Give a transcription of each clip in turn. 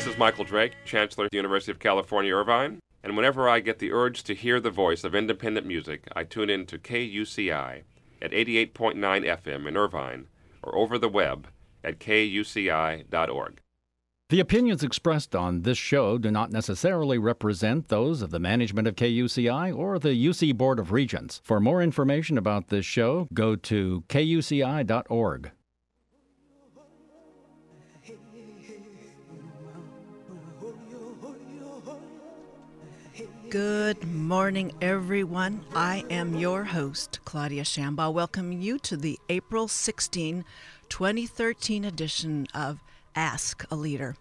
This is Michael Drake, Chancellor at the University of California, Irvine. And whenever I get the urge to hear the voice of independent music, I tune in to KUCI at 88.9 FM in Irvine or over the web at kuci.org. The opinions expressed on this show do not necessarily represent those of the management of KUCI or the UC Board of Regents. For more information about this show, go to kuci.org. Good morning, everyone. I am your host, Claudia Shambaugh, Welcome you to the April 16, 2013 edition of Ask a Leader.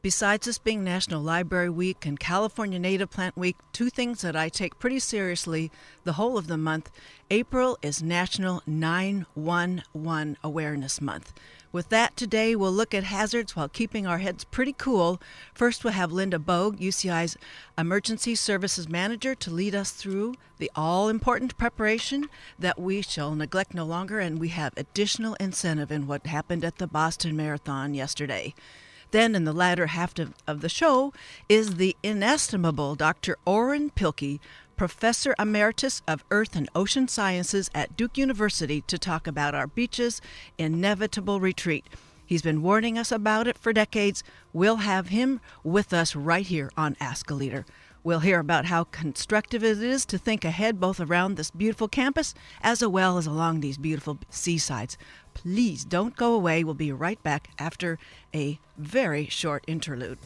Besides this being National Library Week and California Native Plant Week, two things that I take pretty seriously the whole of the month, April is National 911 Awareness Month. With that, today we'll look at hazards while keeping our heads pretty cool. First, we'll have Linda Bogue, UCI's Emergency Services Manager, to lead us through the all important preparation that we shall neglect no longer, and we have additional incentive in what happened at the Boston Marathon yesterday. Then, in the latter half of, the show, is the inestimable Dr. Orrin Pilkey, Professor Emeritus of Earth and Ocean Sciences at Duke University, to talk about our beaches' inevitable retreat. He's been warning us about it for decades. We'll have him with us right here on Ask a Leader. We'll hear about how constructive it is to think ahead both around this beautiful campus as well as along these beautiful seasides. Please don't go away. We'll be right back after a very short interlude.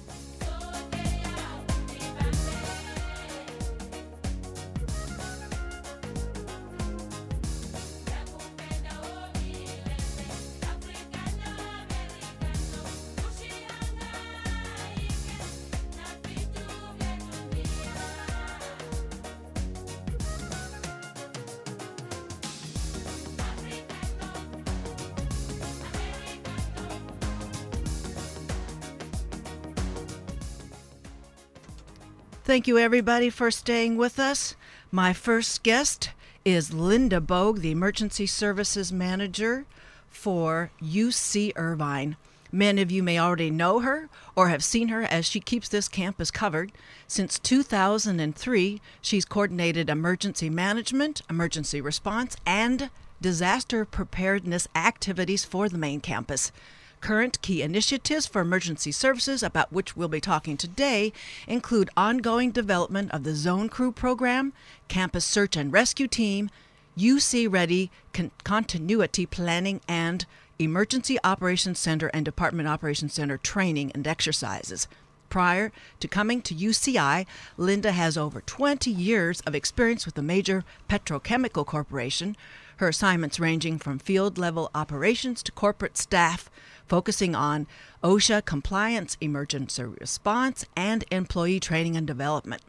Thank you, everybody, for staying with us. My first guest is Linda Bogue, the Emergency Services Manager for UC Irvine. Many of you may already know her or have seen her as she keeps this campus covered. Since 2003, she's coordinated emergency management, emergency response, and disaster preparedness activities for the main campus. Current key initiatives for emergency services, about which we'll be talking today, include ongoing development of the Zone Crew program, Campus Search and Rescue Team, UC Ready con- Continuity Planning, and Emergency Operations Center and Department Operations Center training and exercises. Prior to coming to UCI, Linda has over 20 years of experience with a major petrochemical corporation, her assignments ranging from field level operations to corporate staff focusing on OSHA compliance, emergency response, and employee training and development.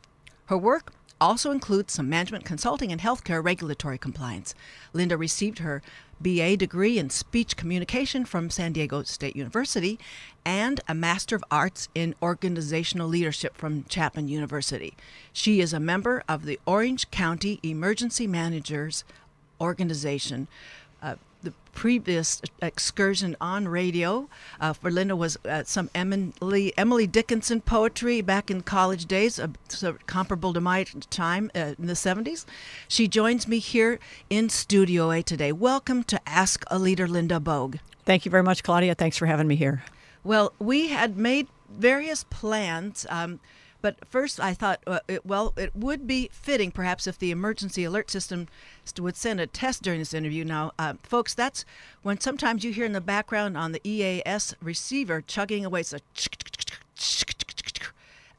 Her work also includes some management consulting and healthcare regulatory compliance. Linda received her BA degree in speech communication from San Diego State University and a Master of Arts in Organizational Leadership from Chapman University. She is a member of the Orange County Emergency Managers Organization. Uh, previous excursion on radio uh, for Linda was uh, some Emily Emily Dickinson poetry back in college days, uh, so comparable to my time uh, in the 70s. She joins me here in Studio A today. Welcome to Ask a Leader, Linda Bogue. Thank you very much, Claudia. Thanks for having me here. Well, we had made various plans. Um, but first, I thought, uh, it, well, it would be fitting perhaps if the emergency alert system would send a test during this interview. Now, uh, folks, that's when sometimes you hear in the background on the EAS receiver chugging away. It's a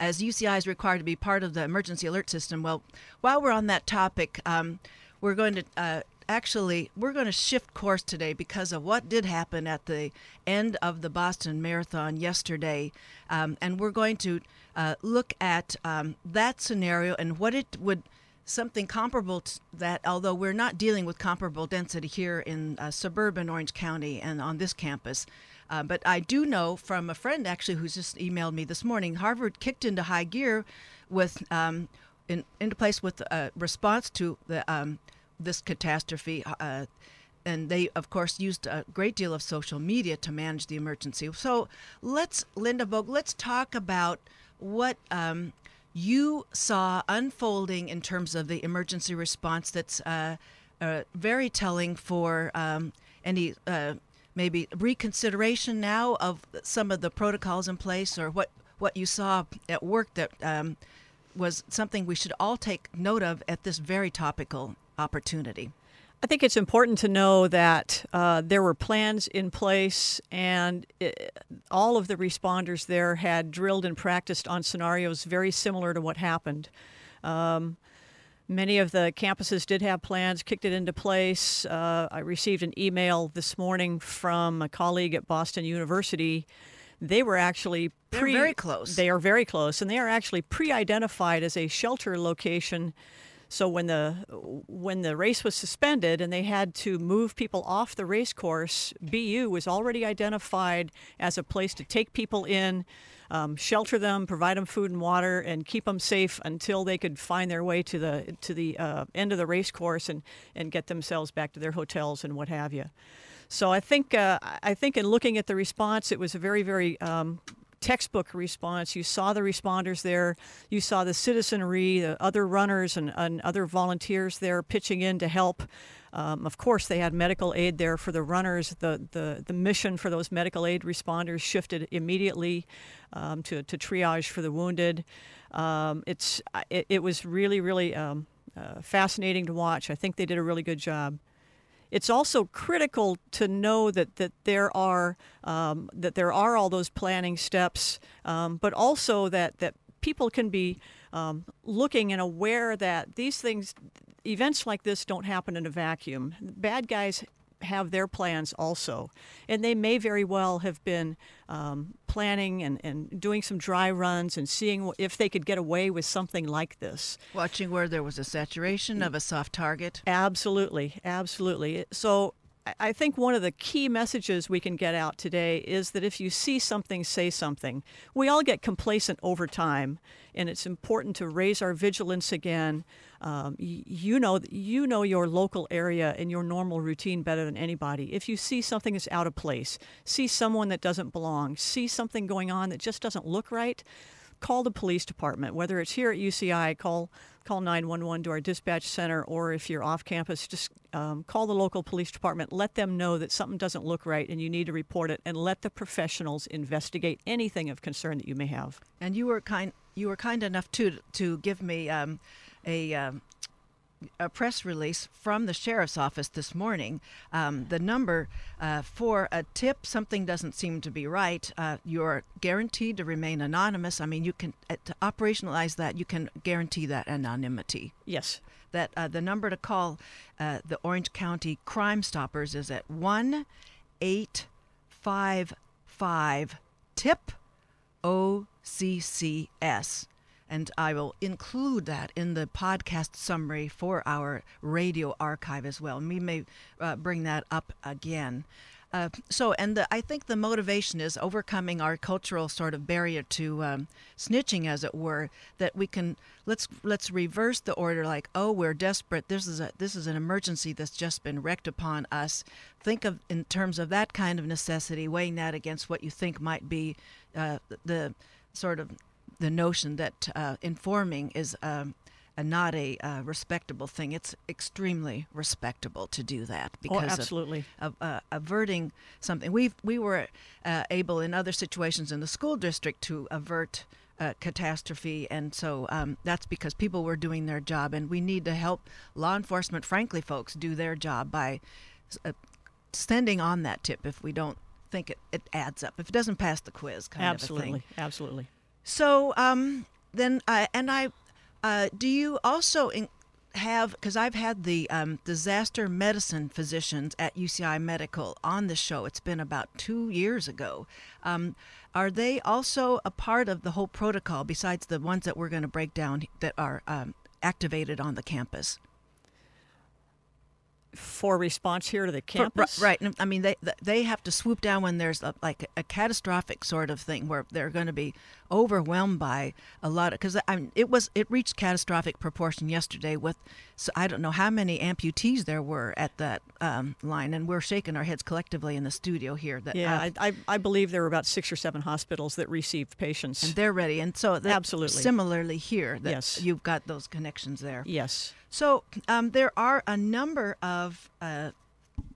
as UCI is required to be part of the emergency alert system. Well, while we're on that topic, um, we're going to uh, actually we're going to shift course today because of what did happen at the end of the Boston Marathon yesterday, um, and we're going to uh, look at um, that scenario and what it would something comparable to that although we're not dealing with comparable density here in uh, suburban orange county and on this campus uh, but i do know from a friend actually who's just emailed me this morning harvard kicked into high gear with um, in, into place with a response to the um, this catastrophe uh, and they, of course, used a great deal of social media to manage the emergency. So let's, Linda Bogue, let's talk about what um, you saw unfolding in terms of the emergency response that's uh, uh, very telling for um, any uh, maybe reconsideration now of some of the protocols in place or what, what you saw at work that um, was something we should all take note of at this very topical opportunity. I think it's important to know that uh, there were plans in place, and it, all of the responders there had drilled and practiced on scenarios very similar to what happened. Um, many of the campuses did have plans, kicked it into place. Uh, I received an email this morning from a colleague at Boston University. They were actually pre- very close. They are very close, and they are actually pre-identified as a shelter location so when the when the race was suspended and they had to move people off the race course, BU was already identified as a place to take people in, um, shelter them, provide them food and water, and keep them safe until they could find their way to the to the uh, end of the race course and and get themselves back to their hotels and what have you. So I think uh, I think in looking at the response, it was a very very um, textbook response. You saw the responders there. You saw the citizenry, the other runners, and, and other volunteers there pitching in to help. Um, of course, they had medical aid there for the runners. The, the, the mission for those medical aid responders shifted immediately um, to, to triage for the wounded. Um, it's, it, it, was really, really um, uh, fascinating to watch. I think they did a really good job it's also critical to know that, that there are um, that there are all those planning steps, um, but also that that people can be um, looking and aware that these things, events like this, don't happen in a vacuum. Bad guys have their plans also. And they may very well have been um, planning and, and doing some dry runs and seeing if they could get away with something like this. Watching where there was a saturation of a soft target. Absolutely, absolutely. So I think one of the key messages we can get out today is that if you see something, say something. We all get complacent over time, and it's important to raise our vigilance again. Um, you know, you know your local area and your normal routine better than anybody. If you see something that's out of place, see someone that doesn't belong, see something going on that just doesn't look right, call the police department. Whether it's here at UCI, call call 911 to our dispatch center, or if you're off campus, just um, call the local police department. Let them know that something doesn't look right and you need to report it, and let the professionals investigate anything of concern that you may have. And you were kind you were kind enough to to give me um, a um, a press release from the sheriff's office this morning. Um, the number uh, for a tip, something doesn't seem to be right. Uh, you're guaranteed to remain anonymous. I mean, you can uh, to operationalize that. You can guarantee that anonymity. Yes. That uh, the number to call uh, the Orange County Crime Stoppers is at one eight five five tip OCCS and I will include that in the podcast summary for our radio archive as well. And we may uh, bring that up again. Uh, so, and the, I think the motivation is overcoming our cultural sort of barrier to um, snitching, as it were. That we can let's let's reverse the order. Like, oh, we're desperate. This is a this is an emergency that's just been wreaked upon us. Think of in terms of that kind of necessity, weighing that against what you think might be uh, the sort of the notion that uh, informing is um, a, not a uh, respectable thing. It's extremely respectable to do that oh, because oh, absolutely. of, of uh, averting something. We we were uh, able in other situations in the school district to avert. catastrophe, and so um, that's because people were doing their job, and we need to help law enforcement, frankly, folks, do their job by uh, sending on that tip if we don't think it, it adds up, if it doesn't pass the quiz, kind absolutely, of a thing. Absolutely, so um, then, uh, and I, uh, do you also in, have because I've had the um, disaster medicine physicians at UCI Medical on the show. It's been about two years ago. Um, are they also a part of the whole protocol besides the ones that we're going to break down that are um, activated on the campus? For response here to the For- campus. right. I mean, they they have to swoop down when there's a, like a catastrophic sort of thing where they're going to be overwhelmed by a lot of because I mean, it was it reached catastrophic proportion yesterday with so I don't know how many amputees there were at that um, line, and we're shaking our heads collectively in the studio here that Yeah, uh, I, I, I believe there were about six or seven hospitals that received patients. and they're ready, and so that, Absolutely. similarly here that Yes. you've got those connections there. yes. So um, there are a number of uh,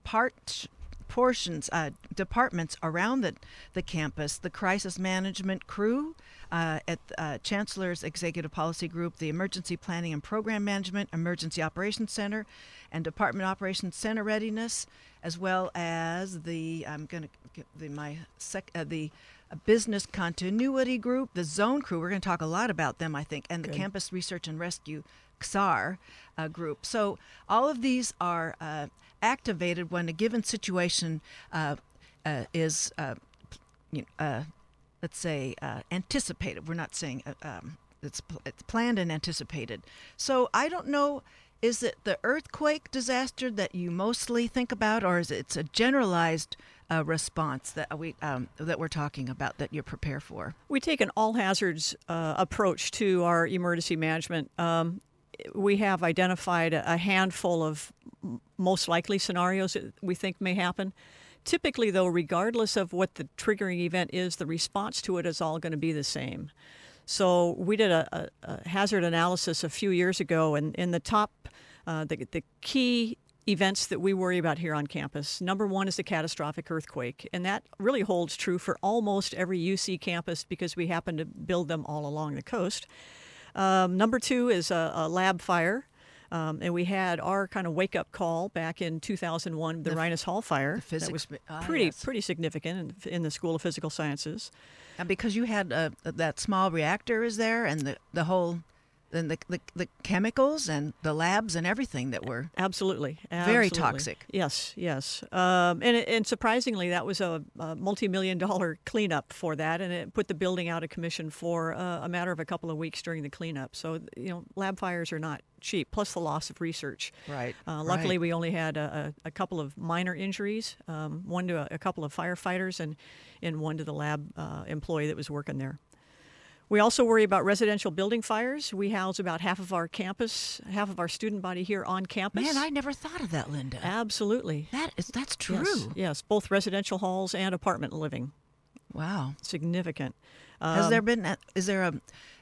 part portions, uh, departments around the, the campus. The crisis management crew uh, at uh, Chancellor's Executive Policy Group, the Emergency Planning and Program Management, Emergency Operations Center, and Department Operations Center Readiness, as well as the I'm going to get the my sec, uh, the Business Continuity Group, the Zone Crew. We're going to talk a lot about them, I think, and the Good. Campus Research and Rescue XAR uh, group. So all of these are uh, activated when a given situation uh, uh, is, uh, you know, let's say, anticipated. We're not saying um, it's, pl- it's planned and anticipated. So I don't know. Is it the earthquake disaster that you mostly think about, or is it a generalized uh, response that we um, that we're talking about that you prepare for? We take an all hazards uh, approach to our emergency management. Um, we have identified a handful of most likely scenarios that we think may happen. Typically, though, regardless of what the triggering event is, the response to it is all going to be the same. So we did a, a, a hazard analysis a few years ago, and in the top, uh, the, the key events that we worry about here on campus. Number one is the catastrophic earthquake, and that really holds true for almost every UC campus because we happen to build them all along the coast. Um, number two is a, a lab fire. Um, and we had our kind of wake up call back in 2001, the, The Reines Hall fire. physics that was ah, pretty yes. pretty significant in, in the School of Physical Sciences. And because you had uh, that small reactor is there, and the the whole, and the, the the chemicals and the labs and everything that were Absolutely, Very toxic. Yes, yes. Um, and and surprisingly, that was a, a multi-million dollar cleanup for that, and it put the building out of commission for uh, a matter of a couple of weeks during the cleanup. So you know, lab fires are not cheap. Plus the loss of research. right. Uh, luckily, right. we only had a, a, a couple of minor injuries, um, one to a, a couple of firefighters, and, and one to the lab uh, employee that was working there. We also worry about residential building fires. We house about half of our campus, half of our student body here on campus. Man, I never thought of that, Linda. Absolutely. that is that's true. Yes, yes, both residential halls and apartment living. Wow. Significant. Has Um, there been? A, is there a,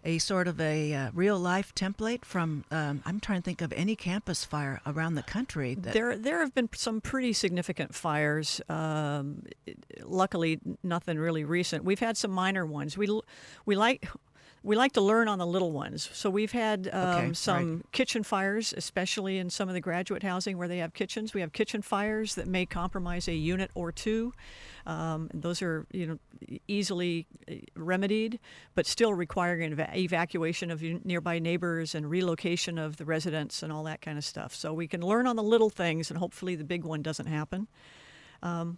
a sort of a uh, real life template from? Um, I'm trying to think of any campus fire around the country. That, There, there have been some pretty significant fires. Um, luckily, nothing really recent. We've had some minor ones. We, we like, we like to learn on the little ones. So we've had um, Okay, some kitchen fires, especially in some of the graduate housing where they have kitchens. We have kitchen fires that may compromise a unit or two. Um, and those are, you know, easily uh, remedied, but still requiring an eva- evacuation of nearby neighbors and relocation of the residents and all that kind of stuff. So we can learn on the little things, and hopefully the big one doesn't happen. Um,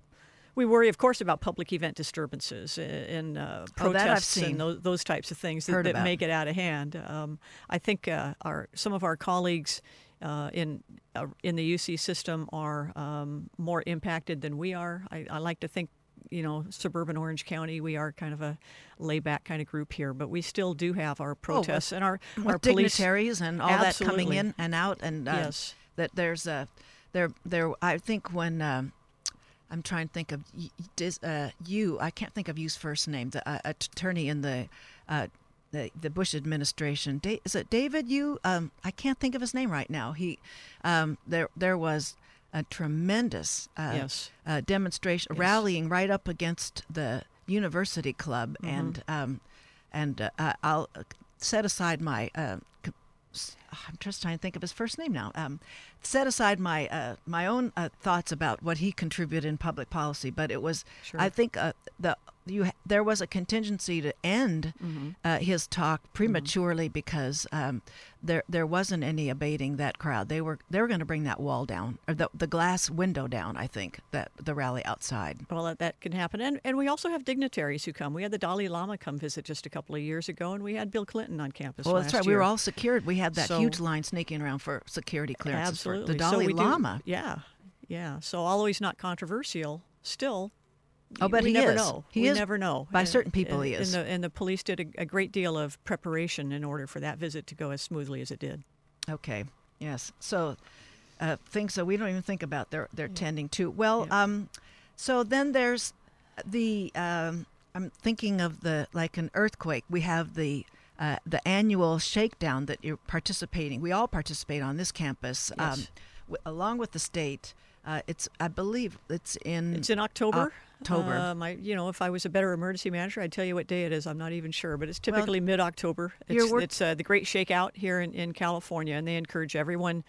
we worry, of course, about public event disturbances uh, and uh, Oh, protests seen. and those, those types of things that, that may get out of hand. Um, I think uh, our some of our colleagues uh, in uh, in the UC system are um, more impacted than we are. I, I like to think, you know, suburban Orange County, we are kind of a layback kind of group here, but we still do have our protests and our with our police. dignitaries and all that coming in and out, and uh, Yes. that there's a there there. I think when um, I'm trying to think of y- y- dis, uh, you, I can't think of Yoo's first name. The uh, attorney in the. Uh, the, the Bush administration. Da- is it David? Yoo? Um, I can't think of his name right now. He, um, there, there was a tremendous uh, Yes. uh, demonstration, Yes. rallying right up against the university club, Mm-hmm. and um, and uh, I'll set aside my. I'm just trying to think of his first name now. Um, set aside my uh, my own uh, thoughts about what he contributed in public policy, but it was Sure. I think uh, the you there was a contingency to end Mm-hmm. uh, his talk prematurely because um, there there wasn't any abating that crowd. They were they were going to bring that wall down or the the glass window down. I think that the rally outside. Well, that, that can happen. And, and we also have dignitaries who come. We had the Dalai Lama come visit just a couple of years ago, and we had Bill Clinton on campus Well, that's right. We were all secured. We had that So, huge line sneaking around for security clearances absolutely. For the So Dalai do- Lama. yeah, yeah. So although he's not controversial, still. Oh, but we he never is. know. He we is- never know. by And- certain people and, he is. And the, and the police did a, a great deal of preparation in order for that visit to go as smoothly as it did. Okay. Yes. So uh, things that we don't even think about they're they're tending to. Well, Yeah. um, so then there's the um, I'm thinking of the like an earthquake. We have the uh, the annual shakedown that you're participating. We all participate on this campus, um, Yes. w- along with the state. Uh, it's I believe it's in It's in October. October. Um, I, you know, if I was a better emergency manager, I'd tell you what day it is. I'm not even sure, but it's typically mid-October. It's, work- it's uh, the Great Shakeout here in, in California, and they encourage everyone.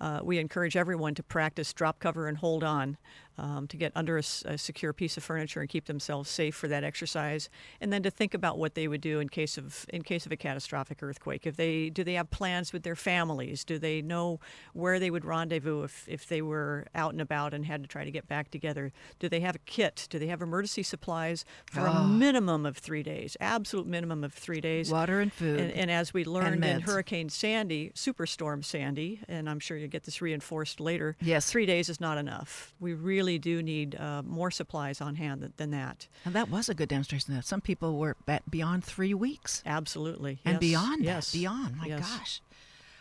Uh, we encourage everyone to practice drop cover and hold on um, to get under a secure piece of furniture and keep themselves safe for that exercise, and then to think about what they would do in case of in case of a catastrophic earthquake. If they do they have plans with their families? Do they know where they would rendezvous if, if they were out and about and had to try to get back together? Do they have a kit? Do they have emergency supplies for a minimum of three days? Absolute minimum of three days. water and food. And, and as we learned in. Hurricane Sandy, Superstorm Sandy, and I'm sure you'll get this reinforced later. Yes. three days is not enough. We really do need uh, more supplies on hand than, than that. and that was a good demonstration. That some people were beyond three weeks. Absolutely, and Yes. beyond yes. that, beyond, my Yes. gosh.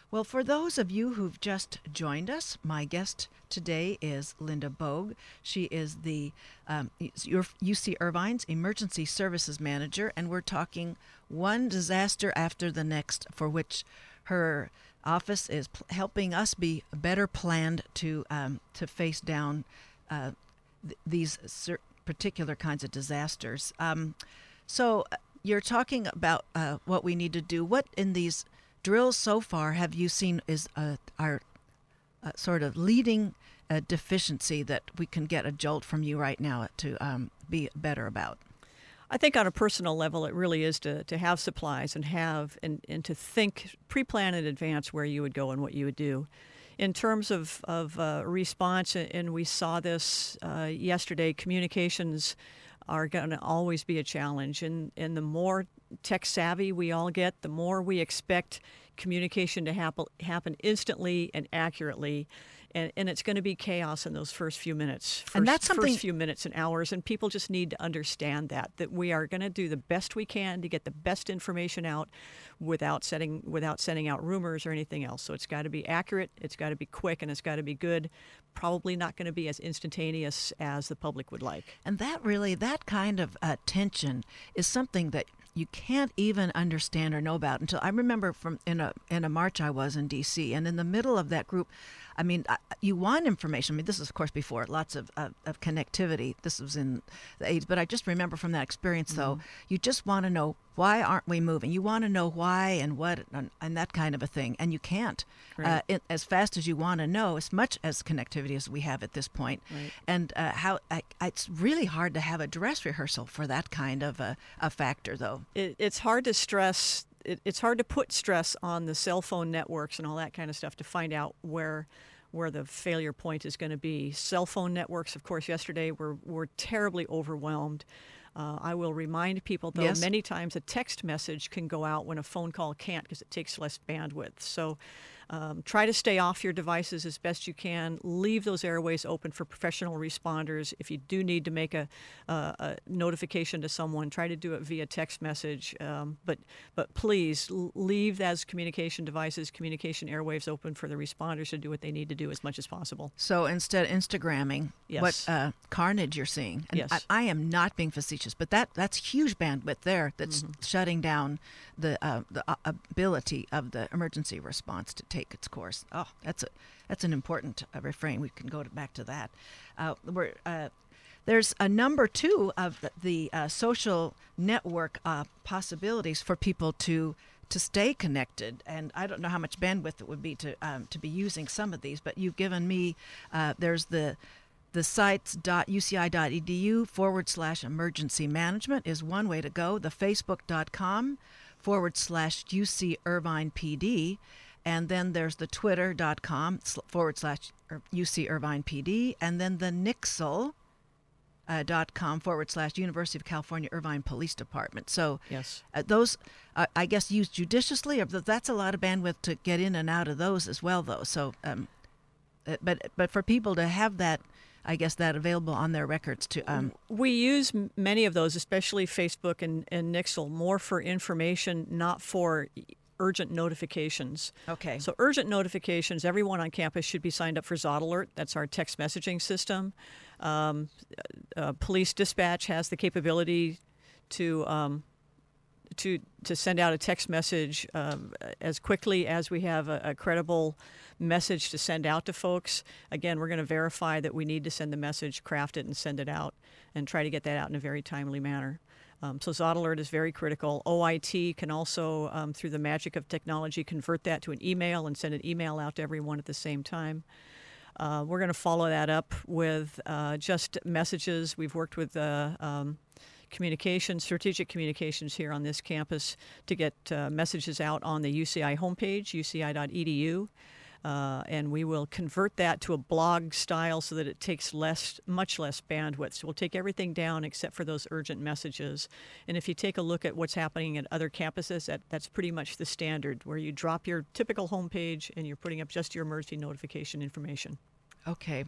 Well, for those of you who've just joined us, my guest today is Linda Bogue. She is the um, UC Irvine's Emergency Services Manager, and we're talking one disaster after the next, for which her office is helping us be better planned to um, to face down uh, th- these particular kinds of disasters. Um, so uh, you're talking about uh, what we need to do. What in these drills so far have you seen is uh, our uh, sort of leading uh, deficiency that we can get a jolt from you right now to um, be better about? I think on a personal level, it really is to, to have supplies and have and, and to think pre-plan in advance where you would go and what you would do. In terms of of uh, response, and we saw this uh, yesterday, communications are going to always be a challenge, and and the more tech savvy we all get, the more we expect communication to happen happen instantly and accurately. And, and it's going to be chaos in those first few minutes, first, And that's something- first few minutes and hours, and people just need to understand that that we are going to do the best we can to get the best information out, without setting without sending out rumors or anything else. So it's got to be accurate, it's got to be quick, and it's got to be good. Probably not going to be as instantaneous as the public would like. And that really, that kind of uh, tension is something that you can't even understand or know about until I remember from in a in a march I was in D.C. and in the middle of that group, I mean, you want information. I mean, this is of course before lots of of, of connectivity. This was in the 80s, but I just remember from that experience though, you just want to know why aren't we moving? You want to know why and what and, and that kind of a thing, and you can't uh, it, as fast as you want to know as much as connectivity as we have at this point. Right. And uh, how I, it's really hard to have a dress rehearsal for that kind of a, a factor, though. it, it's hard to stress it, it's hard to put stress on the cell phone networks and all that kind of stuff to find out where where the failure point is going to be cell phone networks of course yesterday were, were terribly overwhelmed uh, I will remind people, though, Yes. many times a text message can go out when a phone call can't because it takes less bandwidth. So um, try to stay off your devices as best you can. Leave those airways open for professional responders. If you do need to make a, uh, a notification to someone, try to do it via text message. Um, but but please leave those communication devices, communication airwaves open for the responders to do what they need to do as much as possible. So instead, Instagramming what uh, carnage you're seeing. And Yes. I, I am not being facetious, but that that's huge bandwidth there that's Mm-hmm. shutting down the uh, the uh, ability of the emergency response to take its course. Oh, that's a that's an important uh, refrain. We can go to, back to that. Uh, we're uh, there's a number two of the, the uh, social network possibilities for people to to stay connected. And I don't know how much bandwidth it would be to um, to be using some of these, but you've given me there's the the sites.uci.edu forward slash emergency management is one way to go. The facebook.com forward slash UC Irvine PD. And then there's the twitter.com forward slash UC Irvine PD. And then the Nixle uh, dot com forward slash University of California Irvine Police Department. So Yes. uh, those, uh, I guess, used judiciously, that's a lot of bandwidth to get in and out of those as well, though. So, um, uh, but but for people to have that, I guess that available on their records to um, We use many of those, especially Facebook and, and Nixle, more for information, not for urgent notifications. Okay. So urgent notifications, everyone on campus should be signed up for Zot Alert. That's our text messaging system. Um, uh, police dispatch has the capability to um, to to send out a text message um, as quickly as we have a, a credible message to send out to folks. Again, we're going to verify that we need to send the message, craft it, and send it out, and try to get that out in a very timely manner. Um, so Zot Alert is very critical. OIT can also, um, through the magic of technology, convert that to an email and send an email out to everyone at the same time. Uh, we're going to follow that up with uh, just messages. We've worked with uh, um, communications, strategic communications here on this campus to get uh, messages out on the UCI homepage, uci.edu. Uh, and we will convert that to a blog style so that it takes less, much less bandwidth. So we'll take everything down except for those urgent messages. And if you take a look at what's happening at other campuses, that, that's pretty much the standard, where you drop your typical homepage and you're putting up just your emergency notification information. Okay.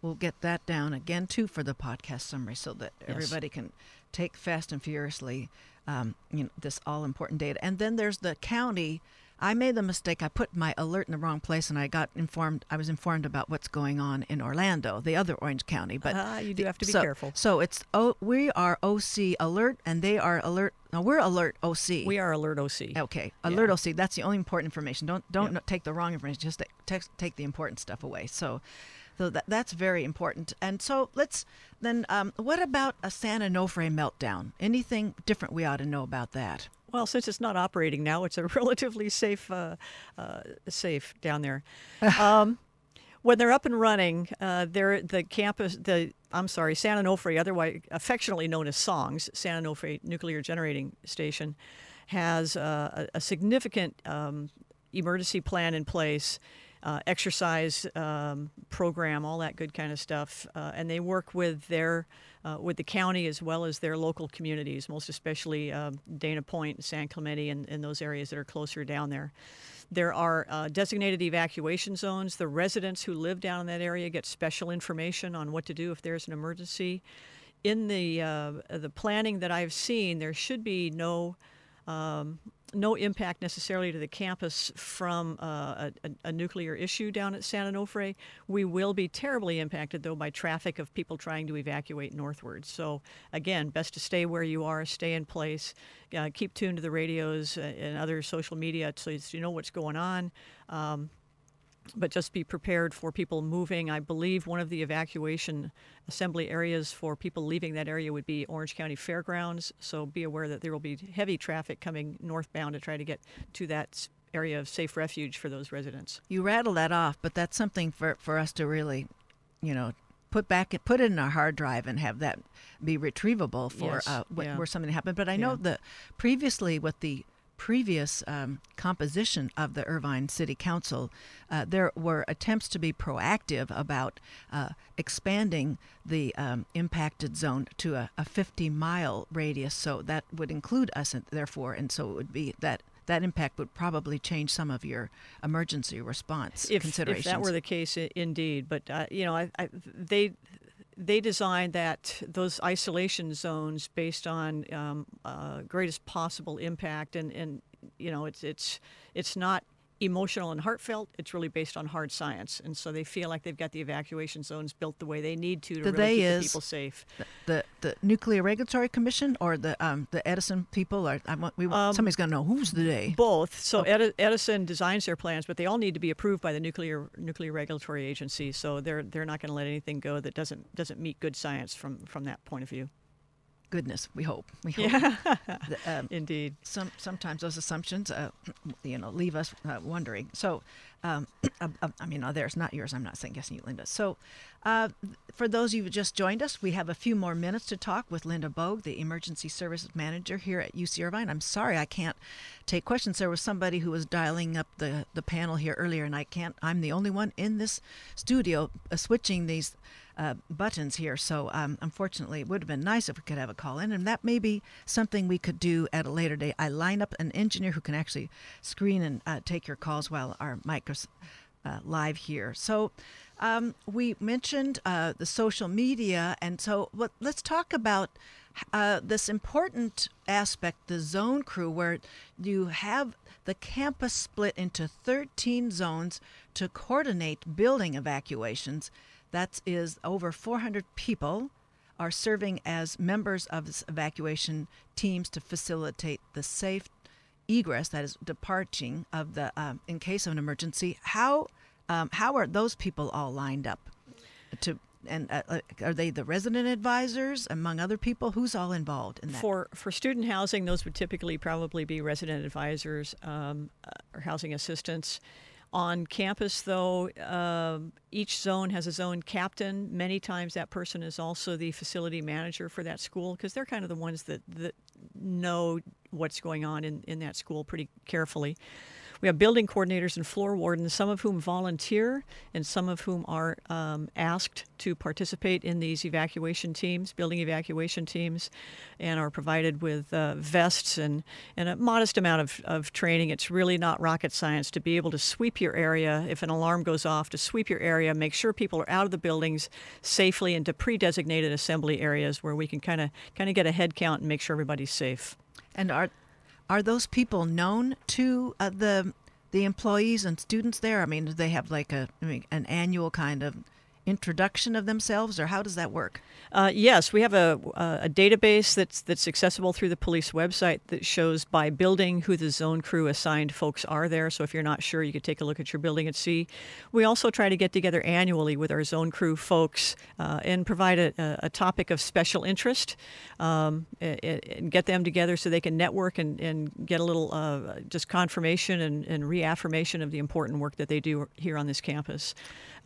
We'll get that down again too for the podcast summary so that Yes. everybody can take fast and furiously um, you know, this all important data. And then there's the county. I made the mistake. I put my alert in the wrong place, and I got informed. I was informed about what's going on in Orlando, the other Orange County. But Ah, you do have to be so, careful. So it's oh, we are OC alert, and they are alert. No, we're alert OC. We are Alert OC. Okay, alert Yeah. OC. That's the only important information. Don't don't no- take the wrong information. Just take, take the important stuff away. So, so that that's very important. And so let's then. Um, what about a San Onofre meltdown? Anything different we ought to know about that? Well, since it's not operating now, it's a relatively safe, uh, uh, safe down there. um, when they're up and running, uh, they're the campus. The I'm sorry, San Onofre, otherwise affectionately known as SONGS, San Onofre Nuclear Generating Station, has uh, a, a significant um, emergency plan in place. Uh, exercise um, program, all that good kind of stuff, uh, and they work with their uh, with the county as well as their local communities, most especially um, Dana Point, San Clemente, and, and those areas that are closer down there. There are uh, designated evacuation zones. The residents who live down in that area get special information on what to do if there's an emergency. In the uh, the planning that I've seen, there should be no um, no impact necessarily to the campus from uh, a, a, nuclear issue down at San Onofre. We will be terribly impacted, though, by traffic of people trying to evacuate northward. So, again, best to stay where you are, stay in place, uh, keep tuned to the radios uh, and other social media so you know what's going on. Um, but just be prepared for people moving. I believe one of the evacuation assembly areas for people leaving that area would be Orange County Fairgrounds. So be aware that there will be heavy traffic coming northbound to try to get to that area of safe refuge for those residents. You rattle that off, but that's something for for us to really, you know. Put back, put it in our hard drive, and have that be retrievable for Yes, uh, yeah. where something happened. But I know Yeah. that previously, with the previous um, composition of the Irvine City Council, uh, there were attempts to be proactive about uh, expanding the um, impacted zone to a, a 50 mile radius. So that would include us, and therefore, and so it would be that. That impact would probably change some of your emergency response if, considerations. if that were the case, indeed. But uh, you know, I, I, they they designed that those isolation zones based on um, uh, greatest possible impact, and, and you know, it's it's it's not emotional and heartfelt. It's really based on hard science, and so they feel like they've got the evacuation zones built the way they need to to The really keep the people safe. the the Nuclear Regulatory Commission or the um, the Edison people? Or I want we want, Um, somebody's going to know who's the day. Both. So Edi- Edison designs their plans, but they all need to be approved by the nuclear nuclear regulatory agency. So they're they're not going to let anything go that doesn't doesn't meet good science from from that point of view. Goodness, we hope. We hope. The, um, Indeed. some sometimes those assumptions, uh, you know, leave us uh, wondering. So, Um, uh, I mean, there's not yours. I'm not saying guessing you, Linda. So, uh, for those of you who just joined us, we have a few more minutes to talk with Linda Bogue, the Emergency Services Manager here at UC Irvine. I'm sorry I can't take questions. There was somebody who was dialing up the, the panel here earlier, and I can't. I'm the only one in this studio uh, switching these uh, buttons here. So um, unfortunately, it would have been nice if we could have a call in, and that may be something we could do at a later date. I line up an engineer who can actually screen and uh, take your calls while our mic is uh, live here. So um, we mentioned uh, the social media, and so what, let's talk about. Uh, this important aspect, the zone crew, where you have the campus split into 13 zones to coordinate building evacuations. That is over 400 people are serving as members of evacuation teams to facilitate the safe egress, that is departing of the um, in case of an emergency. How um, how are those people all lined up to and uh, uh, are they the resident advisors among other people? Who's all involved in that? For for student housing, those would typically probably be resident advisors um, uh, or housing assistants. On campus, though, uh, each zone has a zone captain. Many times, that person is also the facility manager for that school because they're kind of the ones that, that know what's going on in, in that school pretty carefully. We have building coordinators and floor wardens, some of whom volunteer and some of whom are um, asked to participate in these evacuation teams, building evacuation teams, and are provided with uh, vests and, and a modest amount of, of training. It's really not rocket science to be able to sweep your area if an alarm goes off, to sweep your area, make sure people are out of the buildings safely into pre designated assembly areas where we can kind of kind of get a head count and make sure everybody's safe. And are are those people known to uh, the the employees and students there? I mean, do they have like a I mean, an annual kind of introduction of themselves, or how does that work? Uh, yes, we have a, a database that's that's accessible through the police website that shows by building who the zone crew assigned folks are there. So if you're not sure, you could take a look at your building and see. We also try to get together annually with our zone crew folks uh, and provide a, a, topic of special interest um, and get them together so they can network and, and get a little uh, just confirmation and, and reaffirmation of the important work that they do here on this campus.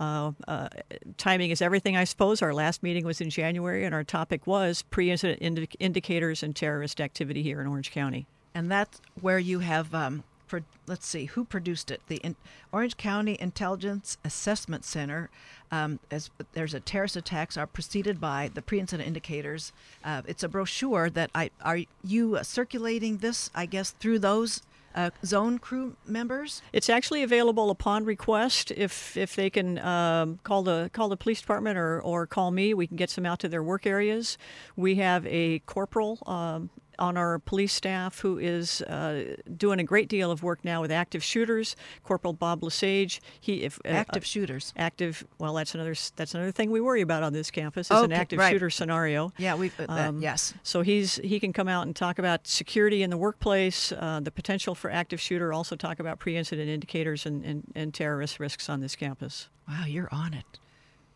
Uh, uh, timing is everything, I suppose. Our last meeting was in January, and our topic was pre incident indi- indicators and terrorist activity here in Orange County. And that's where you have, um, for, let's see, who produced it? The in- Orange County Intelligence Assessment Center. Um, as there's a terrorist attacks are preceded by the pre-incident indicators. Uh, it's a brochure that I are you circulating this? I guess through those uh, zone crew members? It's actually available upon request. If if they can um, call the call the police department or, or call me, we can get some out to their work areas. We have a corporal um, on our police staff who is uh, doing a great deal of work now with active shooters. Corporal Bob Lesage. He if uh, active shooters. Active. Well, that's another that's another thing we worry about on this campus is okay, an active right. shooter scenario. Yeah, we uh, um, yes. So he's he can come out and talk about security in the workplace, uh, the potential for active shooter. Also talk about pre-incident indicators and, and, and terrorist risks on this campus. Wow, you're on it.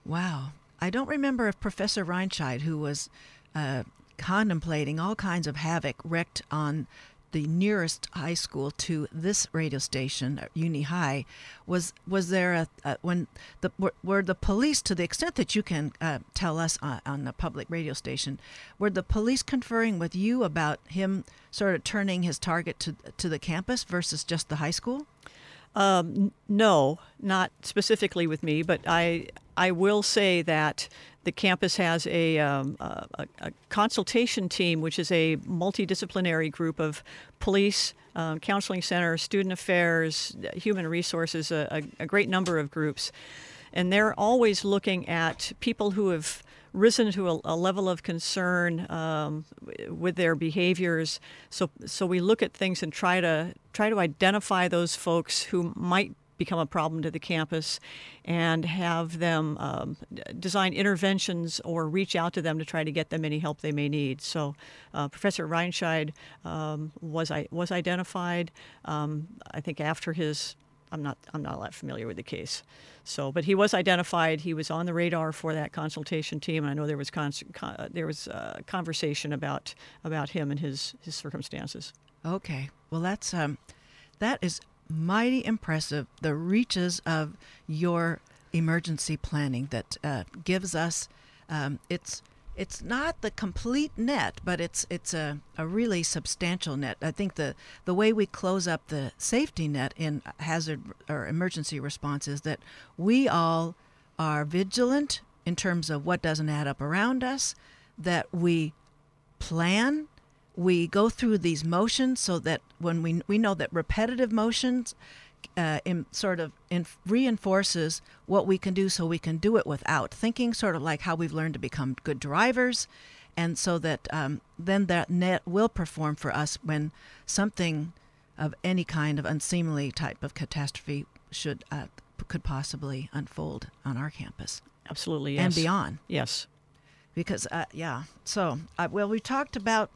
Wow. I don't remember if Professor Reinscheid, who was uh, contemplating all kinds of havoc wrecked on the nearest high school to this radio station, uh, Uni High, was was there a, a when the were, the police to the extent that you can uh, tell us on, on the public radio station, were the police conferring with you about him sort of turning his target to to the campus versus just the high school? Um, no, not specifically with me, but I I will say that the campus has a, um, a, a, consultation team, which is a multidisciplinary group of police, um, counseling center, student affairs, human resources, a, a, great number of groups. And they're always looking at people who have risen to a, level of concern um, with their behaviors. So, so we look at things and try to try to identify those folks who might become a problem to the campus and have them um, design interventions or reach out to them to try to get them any help they may need. So, uh, Professor Reinscheid um, was I was identified. Um, I think after his, I'm not I'm not that familiar with the case. So, but he was identified. He was on the radar for that consultation team. And I know there was con- con- there was uh, conversation about about him and his his circumstances. Okay, well that's um, that is mighty impressive the reaches of your emergency planning that uh, gives us um, it's it's not the complete net, but it's it's a, a really substantial net. I think the the way we close up the safety net in hazard or emergency response is that we all are vigilant in terms of what doesn't add up around us, that we plan, we go through these motions so that when we we know that repetitive motions uh, in, sort of in, reinforces what we can do so we can do it without thinking, sort of like how we've learned to become good drivers. And so that um, then that net will perform for us when something of any kind of unseemly type of catastrophe should uh, could possibly unfold on our campus. Absolutely, yes. And beyond. Yes. Because, uh, yeah. So, uh, well, we talked about,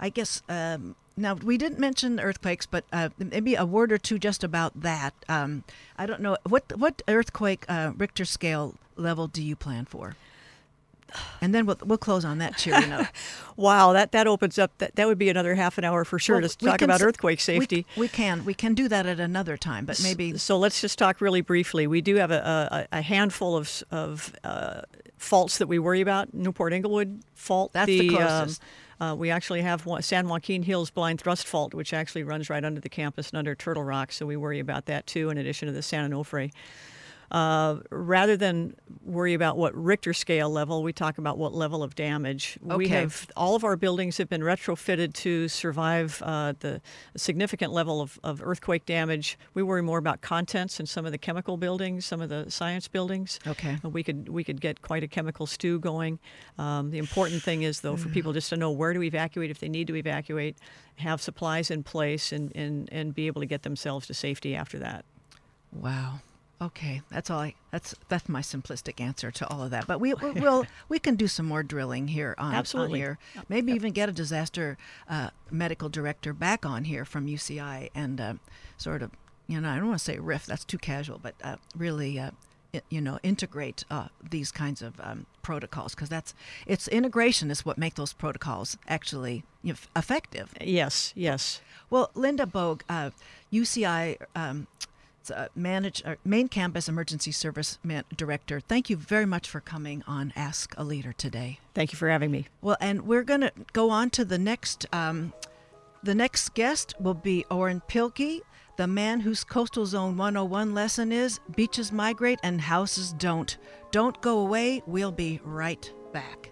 I guess, um, now, we didn't mention earthquakes, but uh, maybe a word or two just about that. Um, I don't know what what earthquake uh, Richter scale level do you plan for? And then we'll, we'll close on that cheery note. wow, that, that opens up that that would be another half an hour for sure Well, to talk can about earthquake safety. We, we can we can do that at another time, but maybe So let's just talk really briefly. We do have a, a, a handful of, of uh, faults that we worry about. Newport Inglewood fault. That's the closest. Uh, we actually have San Joaquin Hills blind thrust fault, which actually runs right under the campus and under Turtle Rock. So we worry about that too, in addition to the San Onofre. Uh, rather than worry about what Richter scale level, we talk about what level of damage. We have all of our buildings have been retrofitted to survive uh, the significant level of, of earthquake damage. We worry more about contents in some of the chemical buildings, some of the science buildings. Okay. We could we could get quite a chemical stew going. Um, the important thing is though for people just to know where to evacuate if they need to evacuate, have supplies in place, and and, and be able to get themselves to safety after that. Wow. Okay, that's all. I, that's that's my simplistic answer to all of that. But we we- we'll we can do some more drilling here on, on Absolutely. here. Maybe even get a disaster uh, medical director back on here from UCI and uh, sort of you know I don't want to say riff. That's too casual, but uh, really. Uh, you know, integrate uh, these kinds of um, protocols because that's it's integration is what make those protocols actually you know, effective. Yes, yes. Well, Linda Bogue, uh, UCI um, it's, uh, manage, uh, main campus emergency service man- director. Thank you very much for coming on Ask a Leader today. Thank you for having me. Well, and we're going to go on to the next. Um, the next guest will be Orrin Pilkey, the man whose Coastal Zone 101 lesson is Beaches migrate and houses don't. Don't go away. We'll be right back.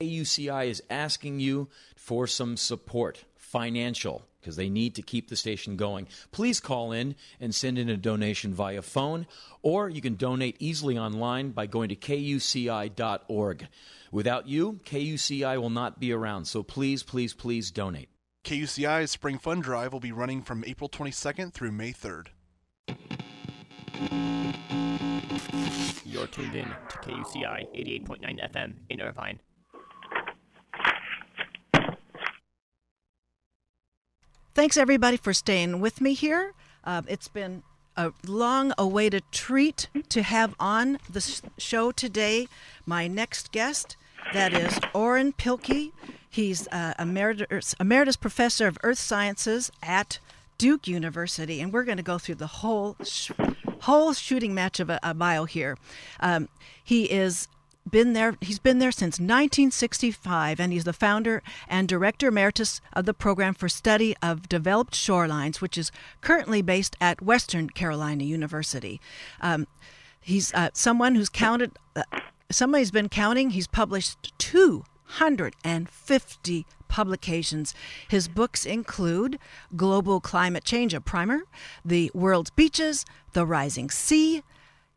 KUCI is asking you for some support, financial, because they need to keep the station going. Please call in and send in a donation via phone, or you can donate easily online by going to kuci.org. Without you, KUCI will not be around, so please, please, please donate. KUCI's Spring Fund Drive will be running from April 22nd through May 3rd. You're tuned in to KUCI 88.9 FM in Irvine. Thanks everybody for staying with me here. Uh, it's been a long awaited treat to have on the show today my next guest. That is Orrin Pilkey. He's uh, emeritus, emeritus professor of earth sciences at Duke University, and we're going to go through the whole sh- whole shooting match of a, a bio here. Um, he is been there he's been there since 1965 and he's the founder and director emeritus of the program for study of developed shorelines which is currently based at western carolina university um, he's uh, someone who's counted uh, somebody's been counting he's published 250 publications. His books include Global Climate Change, a primer, The World's Beaches, The Rising Sea,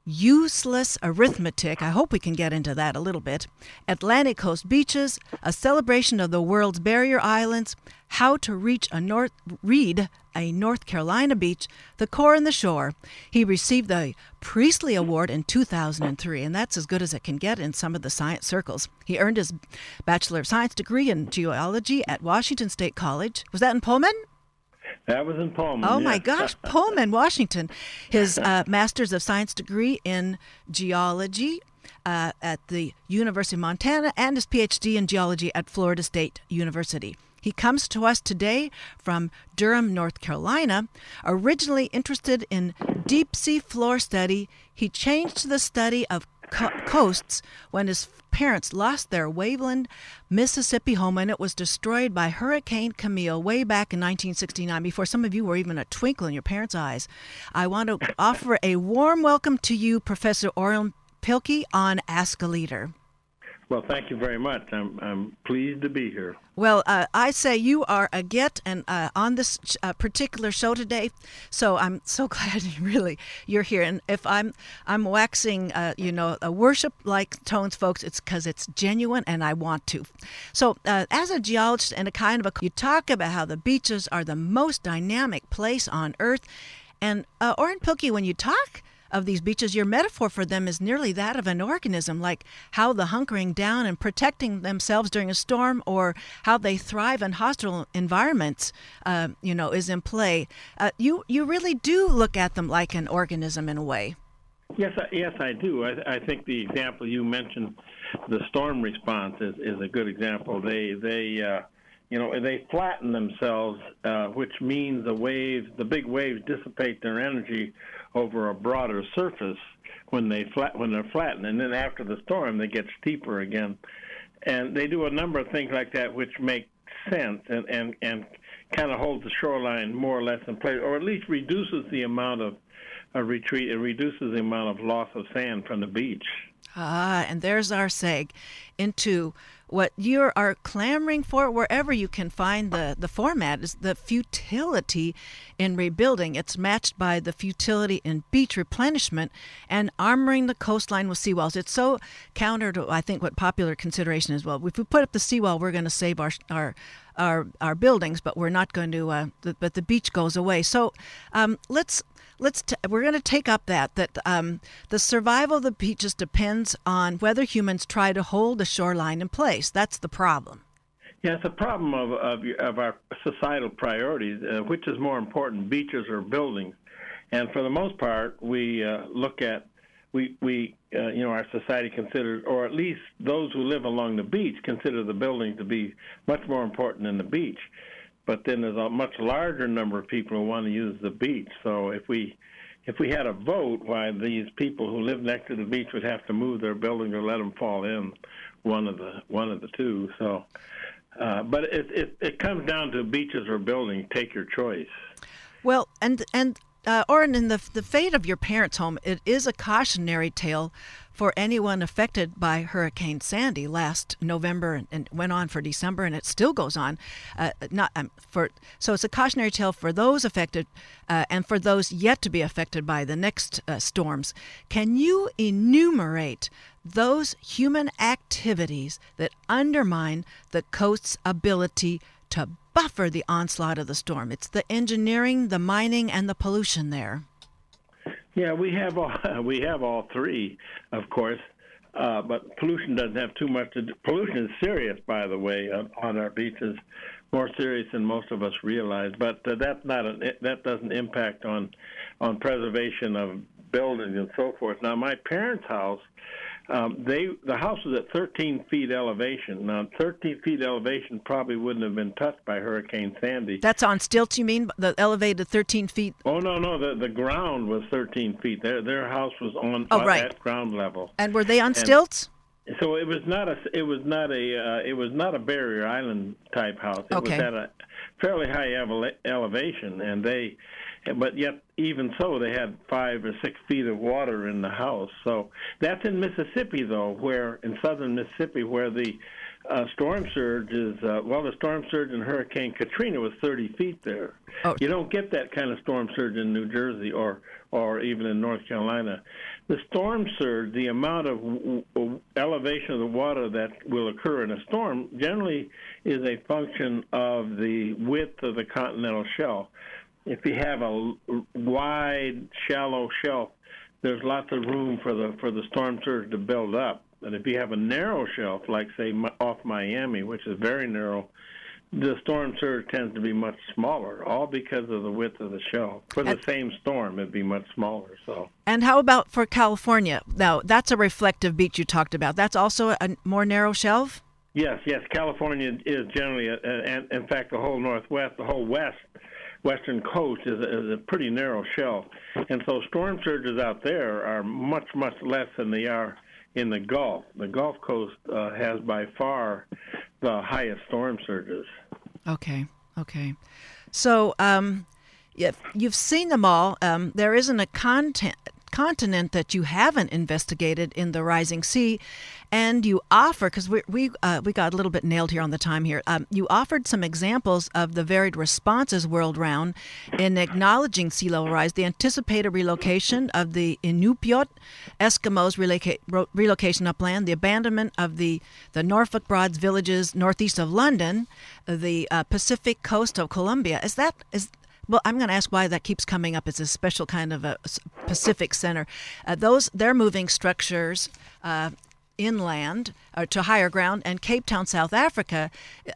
Useless Arithmetic. I hope we can get into that a little bit. Atlantic Coast Beaches, a celebration of the world's barrier islands, how to reach a North read a North Carolina beach, the core and the shore. He received the Priestley Award in 2003, and that's as good as it can get in some of the science circles. He earned his Bachelor of Science degree in geology at Washington State College. Was that in Pullman? That was in Pullman. Oh yes. my gosh, Pullman, Washington. His uh, Master's of Science degree in geology uh, at the University of Montana and his PhD in geology at Florida State University. He comes to us today from Durham, North Carolina. Originally interested in deep sea floor study, he changed to the study of co- coasts when his parents lost their Waveland, Mississippi home and it was destroyed by Hurricane Camille way back in 1969, before some of you were even a twinkle in your parents' eyes. I want to offer a warm welcome to you, Professor Orrin Pilkey, on Ask a Leader. Well, thank you very much. I'm, I'm pleased to be here. Well, uh, I say you are a get and uh, on this uh, particular show today, so I'm so glad you really you're here. And if I'm I'm waxing, uh, you know, a worship like tones, folks, it's because it's genuine and I want to. So, uh, as a geologist and a kind of a, you talk about how the beaches are the most dynamic place on Earth, and uh, Orrin Pilkey, when you talk of these beaches, your metaphor for them is nearly that of an organism, like how the hunkering down and protecting themselves during a storm, or how they thrive in hostile environments, uh, you know, is in play. Uh, you you really do look at them like an organism in a way. Yes, I, yes, I do. I, I think the example you mentioned, the storm response, is, is a good example. They they uh, you know they flatten themselves, uh, which means the waves, the big waves, dissipate their energy over a broader surface when they flat when they're flattened, and then after the storm they get steeper again, and they do a number of things like that which make sense and and and kind of holds the shoreline more or less in place, or at least reduces the amount of a retreat. It reduces the amount of loss of sand from the beach. Ah, and there's our seg into what you are clamoring for wherever you can find the, the format is the futility in rebuilding. It's matched by the futility in beach replenishment and armoring the coastline with seawalls. It's so counter to, I think, what popular consideration is. Well, if we put up the seawall, we're going to save our, our our our buildings, but we're not going to. Uh, the, but the beach goes away. So um, let's let's t- we're going to take up that that um, the survival of the beaches depends on whether humans try to hold the shoreline in place. That's the problem. Yeah, it's a problem of of, of our societal priorities. Uh, which is more important, beaches or buildings? And for the most part, we uh, look at we we uh, you know our society considers, or at least those who live along the beach consider the building to be much more important than the beach. But then there's a much larger number of people who want to use the beach. So if we if we had a vote, why these people who live next to the beach would have to move their building or let them fall in, one of the one of the two. So, uh, but it, it it comes down to beaches or building. Take your choice. Well, and and uh, Orrin, in the the fate of your parents' home, it is a cautionary tale for anyone affected by Hurricane Sandy last November and, and went on for December, and it still goes on. Uh, not um, for so it's a cautionary tale for those affected uh, and for those yet to be affected by the next uh, storms. Can you enumerate those human activities that undermine the coast's ability to buffer the onslaught of the storm? It's the engineering, the mining, and the pollution there. Yeah, we have all we have all three, of course. Uh, but pollution doesn't have too much to do. Pollution is serious, by the way, uh, on our beaches, more serious than most of us realize. But uh, that's not a, that doesn't impact on on preservation of buildings and so forth. Now, my parents' house um, they the house was at 13 feet elevation. Now, 13 feet elevation probably wouldn't have been touched by Hurricane Sandy. That's on stilts, you mean? The elevated 13 feet? Oh no, no, the the ground was 13 feet. Their their house was on oh, right. at ground level. And were they on And- stilts? So it was not a it was not a uh, it was not a barrier island type house. It Okay. was at a fairly high ele- elevation, and they, but yet even so, they had five or six feet of water in the house. So that's in Mississippi, though, where in southern Mississippi, where the uh, storm surge is uh, well, the storm surge in Hurricane Katrina was 30 feet there. Oh. You don't get that kind of storm surge in New Jersey or or even in North Carolina. The storm surge, the amount of w- w- elevation of the water that will occur in a storm, generally is a function of the width of the continental shelf. If you have a wide, shallow shelf, there's lots of room for the for the storm surge to build up. And if you have a narrow shelf, like say off Miami, which is very narrow, the storm surge tends to be much smaller, all because of the width of the shelf. For the And- same storm, it'd be much smaller. So. And how about for California? Now, that's a reflective beach you talked about. That's also a more narrow shelf? Yes, yes. California is generally, a, a, and in fact, the whole Northwest, the whole West, Western coast is a, is a pretty narrow shelf, and so storm surges out there are much, much less than they are in the Gulf. The Gulf Coast uh, has by far the highest storm surges. Okay, okay. So, um, if you've seen them all, um, there isn't a content, continent that you haven't investigated in the rising sea, and you offer because we we uh, we got a little bit nailed here on the time here. Um, you offered some examples of the varied responses world round in acknowledging sea level rise, the anticipated relocation of the Inupiat Eskimos reloca- relocation upland, the abandonment of the the Norfolk Broads villages northeast of London, the uh, Pacific coast of Colombia. Is that is well, I'm going to ask why that keeps coming up. It's a special kind of a Pacific center. Uh, those they're moving structures uh, inland or to higher ground, and Cape Town, South Africa,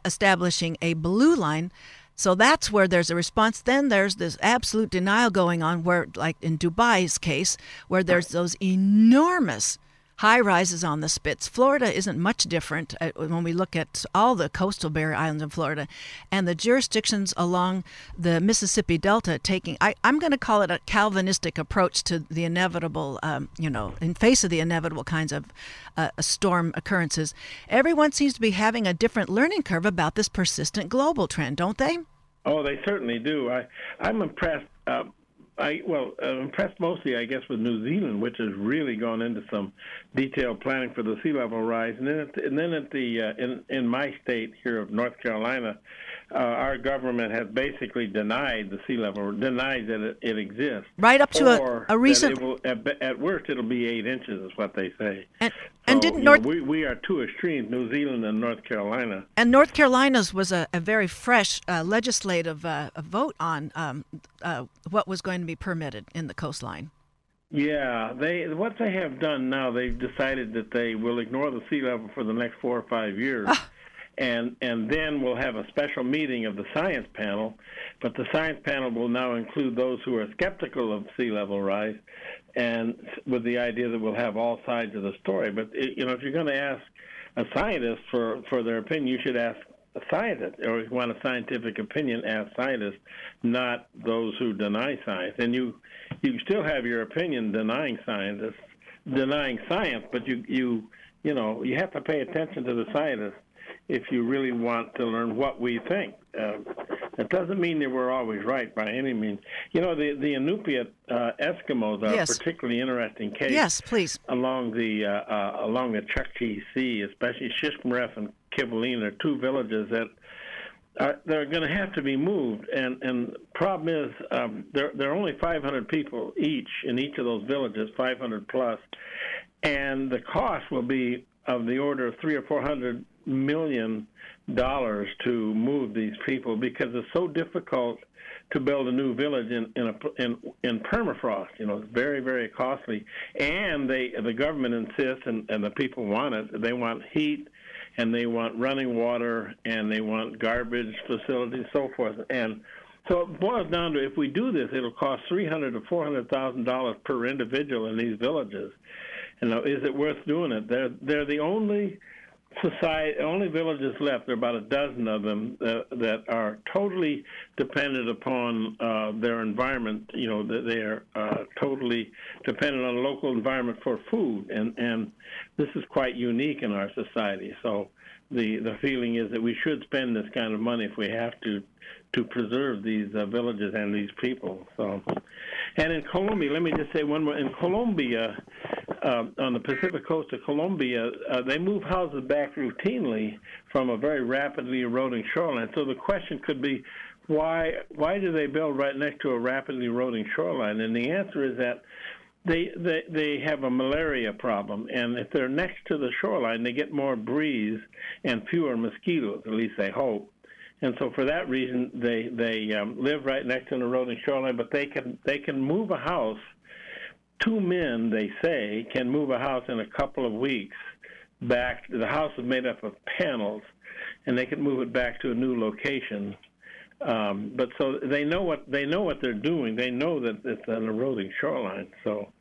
establishing a blue line. So that's where there's a response. Then there's this absolute denial going on, where, like in Dubai's case, where there's those enormous high rises on the spits. Florida isn't much different uh, when we look at all the coastal barrier islands in Florida, and the jurisdictions along the Mississippi Delta taking. I, I'm going to call it a Calvinistic approach to the inevitable. Um, you know, in face of the inevitable kinds of uh, storm occurrences, everyone seems to be having a different learning curve about this persistent global trend, don't they? Oh, they certainly do. I, I'm impressed. Uh, I well, uh, impressed mostly, I guess, with New Zealand, which has really gone into some detailed planning for the sea level rise, and then at the, and then at the uh, in in my state here of North Carolina, uh, our government has basically denied the sea level, denied that it, it exists. Right up to a- a recent- will, at, at worst, it'll be eight inches, is what they say. And, So, and didn't you know, North we we are two extremes, New Zealand and North Carolina. And North Carolina's was a, a very fresh uh, legislative uh, vote on um, uh, what was going to be permitted in the coastline. Yeah, they what they have done now, they've decided that they will ignore the sea level for the next four or five years. And and then we'll have a special meeting of the science panel, but the science panel will now include those who are skeptical of sea level rise, and with the idea that we'll have all sides of the story. But it, you know, if you're going to ask a scientist for for their opinion, you should ask a scientist, or if you want a scientific opinion, ask scientists, not those who deny science. And you you still have your opinion denying scientists, denying science, but you you you know you have to pay attention to the scientists if you really want to learn what we think. Uh, It doesn't mean that we're always right by any means. You know, the the Inupiat uh, Eskimos are Yes. a particularly interesting case. Yes, please. Along the uh, uh, along the Chukchi Sea, especially Shishmaref and Kivalina, are two villages that are they're going to have to be moved. And and problem is, um, there there are only 500 people each in each of those villages, 500 plus, and the cost will be of the order of three or four hundred million dollars to move these people because it's so difficult to build a new village in in, a, in in permafrost. You know, it's very very costly, and they the government insists, and, and the people want it. They want heat, and they want running water, and they want garbage facilities, so forth, and. So it boils down to if we do this, it'll cost three hundred to four hundred thousand dollars per individual in these villages. You know, is it worth doing it? They're they're the only society, only villages left. There are about a dozen of them that, that are totally dependent upon uh, their environment. You know, they are uh, totally dependent on the local environment for food, and and this is quite unique in our society. So the the feeling is that we should spend this kind of money if we have to to preserve these uh, villages and these people. So, and in Colombia, let me just say one more. In Colombia, uh, on the Pacific coast of Colombia, uh, they move houses back routinely from a very rapidly eroding shoreline. So the question could be, why why do they build right next to a rapidly eroding shoreline? And the answer is that they, they they have a malaria problem, and if they're next to the shoreline, they get more breeze and fewer mosquitoes. At least they hope. And so, for that reason, they they um, live right next to an eroding shoreline. But they can they can move a house. Two men, they say, can move a house in a couple of weeks back. The house is made up of panels, and they can move it back to a new location. Um, but so they know what they know what they're doing. They know that it's an eroding shoreline. So,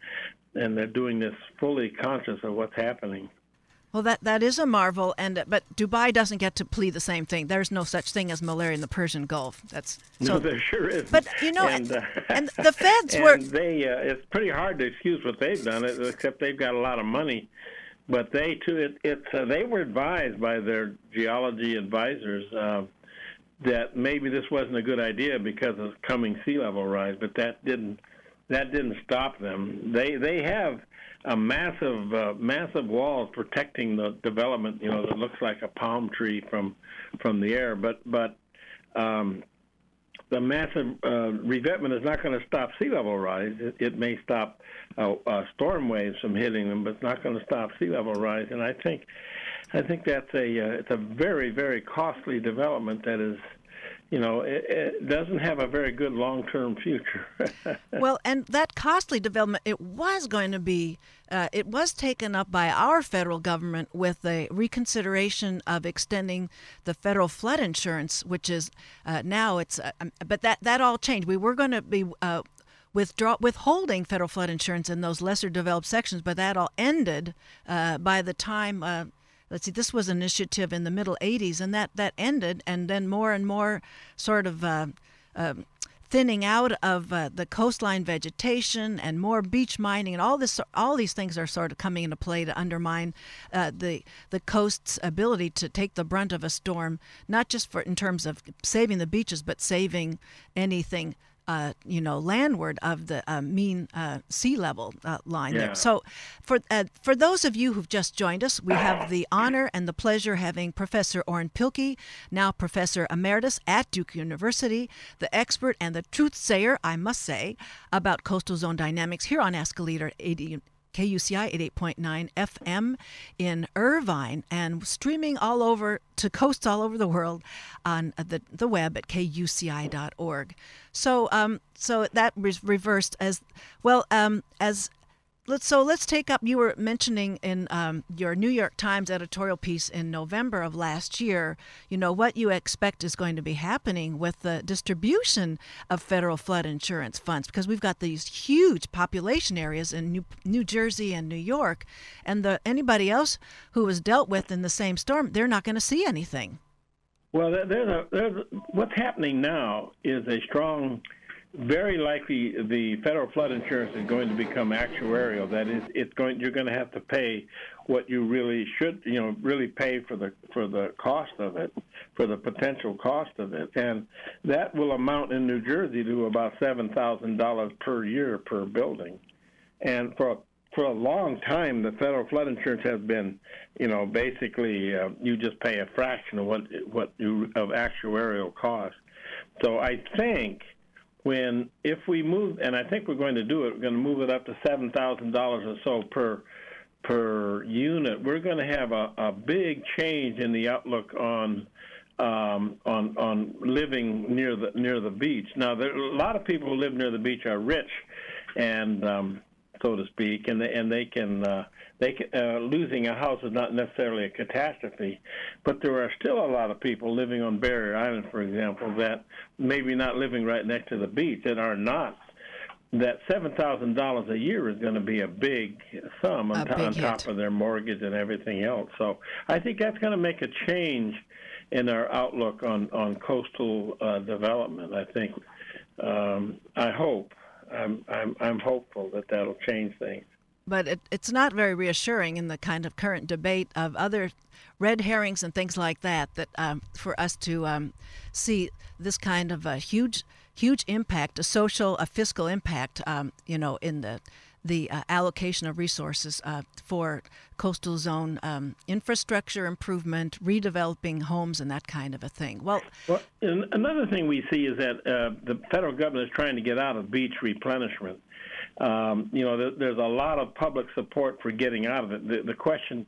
and they're doing this fully conscious of what's happening. Well, that that is a marvel, and but Dubai doesn't get to plead the same thing. There's no such thing as malaria in the Persian Gulf. That's so. no, there sure is. But you know, and, uh, and the feds and were. They uh, it's pretty hard to excuse what they've done, except they've got a lot of money. But they too, it, it's uh, they were advised by their geology advisors uh, that maybe this wasn't a good idea because of coming sea level rise. But that didn't that didn't stop them. They they have a massive uh, massive walls protecting the development. You know, that looks like a palm tree from from the air. But but um, the massive uh, revetment is not going to stop sea level rise. It, it may stop uh, uh, storm waves from hitting them, but it's not going to stop sea level rise. And I think, I think that's a uh, it's a very very costly development that is, you know, it, it doesn't have a very good long term future. Well, and that costly development, it was going to be, uh, it was taken up by our federal government with a reconsideration of extending the federal flood insurance, which is uh, now it's, uh, um, but that that all changed. We were going to be. Uh, Withdraw, withholding federal flood insurance in those lesser developed sections, but that all ended uh, by the time uh, let's see, this was an initiative in the middle 80s, and that, that ended, and then more and more sort of uh, uh, thinning out of uh, the coastline vegetation and more beach mining, and all this, all these things are sort of coming into play to undermine uh, the the coast's ability to take the brunt of a storm, not just for in terms of saving the beaches, but saving anything uh, you know, landward of the uh, mean uh, sea level uh, line Yeah. there. So, for uh, for those of you who've just joined us, we have the honor and the pleasure having Professor Orrin Pilkey, now Professor Emeritus at Duke University, the expert and the truth sayer, I must say, about coastal zone dynamics here on Ask a Leader 80. KUCI 88.9 FM in Irvine and streaming all over to coasts all over the world on the, the web at kuci.org. So um, so that was reversed as well um, as let's so let's take up you were mentioning in um, your new york times editorial piece in november of last year you know what you expect is going to be happening with the distribution of federal flood insurance funds because we've got these huge population areas in new, new jersey and new york and the anybody else who was dealt with in the same storm they're not going to see anything. Well, there's a, there's what's happening now is a strong very likely the federal flood insurance is going to become actuarial. That is, it's going you're going to have to pay what you really should, you know, really pay for the for the cost of it, for the potential cost of it, and that will amount in New Jersey to about seven thousand dollars per year per building, and for for a long time, the federal flood insurance has been, you know, basically uh, you just pay a fraction of what what you of actuarial cost. So I think when if we move, and I think we're going to do it, we're going to move it up to seven thousand dollars or so per per unit. We're going to have a, a big change in the outlook on um, on on living near the near the beach. Now, there, a lot of people who live near the beach are rich, and um, so to speak, and they, and they can uh, they can, uh, losing a house is not necessarily a catastrophe, but there are still a lot of people living on Barrier Island, for example, that maybe not living right next to the beach that are not. That seven thousand dollars a year is going to be a big sum on, A big on top of their mortgage and everything else. So I think that's going to make a change in our outlook on on coastal uh, development. I think. Um, I hope. I'm, I'm I'm hopeful that that'll change things. but it, it's not very reassuring in the kind of current debate of other red herrings and things like that. That um, for us to um, see this kind of a huge, huge impact, a social, a fiscal impact, um, you know, in the the uh, allocation of resources uh, for coastal zone um, infrastructure improvement, redeveloping homes, and that kind of a thing. Well, Well, another thing we see is that uh, the federal government is trying to get out of beach replenishment. Um, you know, there, there's a lot of public support for getting out of it. The, the question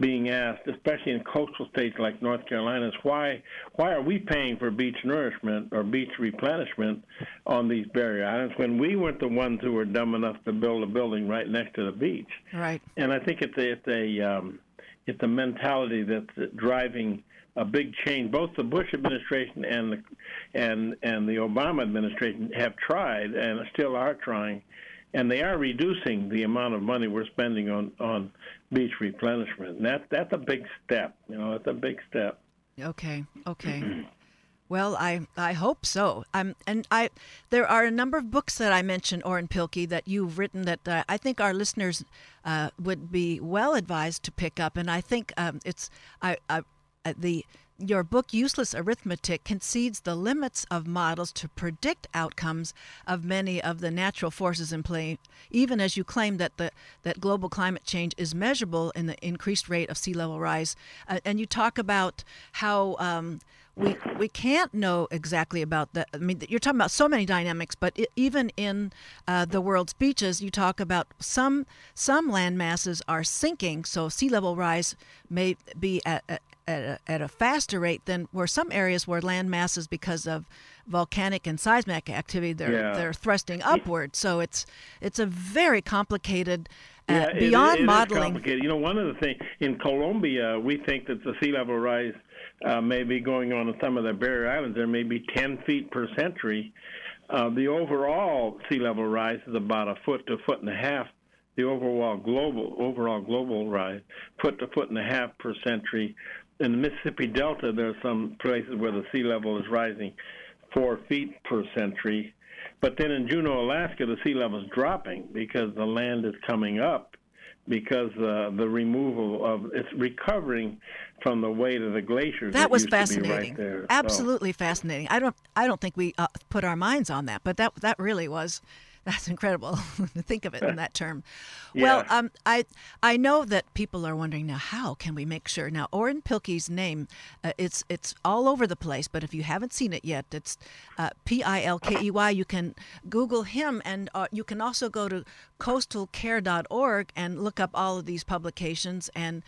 being asked, especially in coastal states like North Carolina, is why why are we paying for beach nourishment or beach replenishment on these barrier islands when we weren't the ones who were dumb enough to build a building right next to the beach? right. And I think it's a, it's a um, it's a mentality that's driving a big change. Both the Bush administration and the and and the Obama administration have tried and still are trying, and they are reducing the amount of money we're spending on on beach replenishment. And that that's a big step. You know, it's a big step. Okay. Okay. Well, I I hope so. I'm, and I there are a number of books that I mentioned, Orrin Pilkey, that you've written that uh, I think our listeners uh, would be well advised to pick up. And I think um, it's I, I uh, the your book useless arithmetic concedes the limits of models to predict outcomes of many of the natural forces in play even as you claim that the that global climate change is measurable in the increased rate of sea level rise uh, and you talk about how um, we we can't know exactly about that. I mean, you're talking about so many dynamics, but i even in uh, the world's beaches, you talk about some some land masses are sinking, so sea level rise may be at, at, at, a, at a faster rate than where some areas where land masses, because of volcanic and seismic activity, they're Yeah. they're thrusting upward. So it's it's a very complicated. Uh, Yeah, it- beyond modeling, complicated. You know, one of the things in Colombia, we think that the sea level rise uh, may be going on in some of the barrier islands. There may be 10 feet per century. Uh, the overall sea level rise is about a foot to a foot and a half. The overall global overall global rise, foot to foot and a half per century. In the Mississippi Delta, there are some places where the sea level is rising four feet per century. But then in Juneau, Alaska, the sea level is dropping because the land is coming up because uh, the removal of it's recovering from the weight of the glaciers. that was to be fascinating Right there. So- absolutely fascinating i don't i don't think we uh, put our minds on that but that that really was that's incredible to think of it in that term. Well um, I I know that people are wondering now how can we make sure now Orrin Pilkey's name uh, it's it's all over the place but if you haven't seen it yet it's uh, P I L K E Y you can Google him and uh, you can also go to coastalcare.org and look up all of these publications and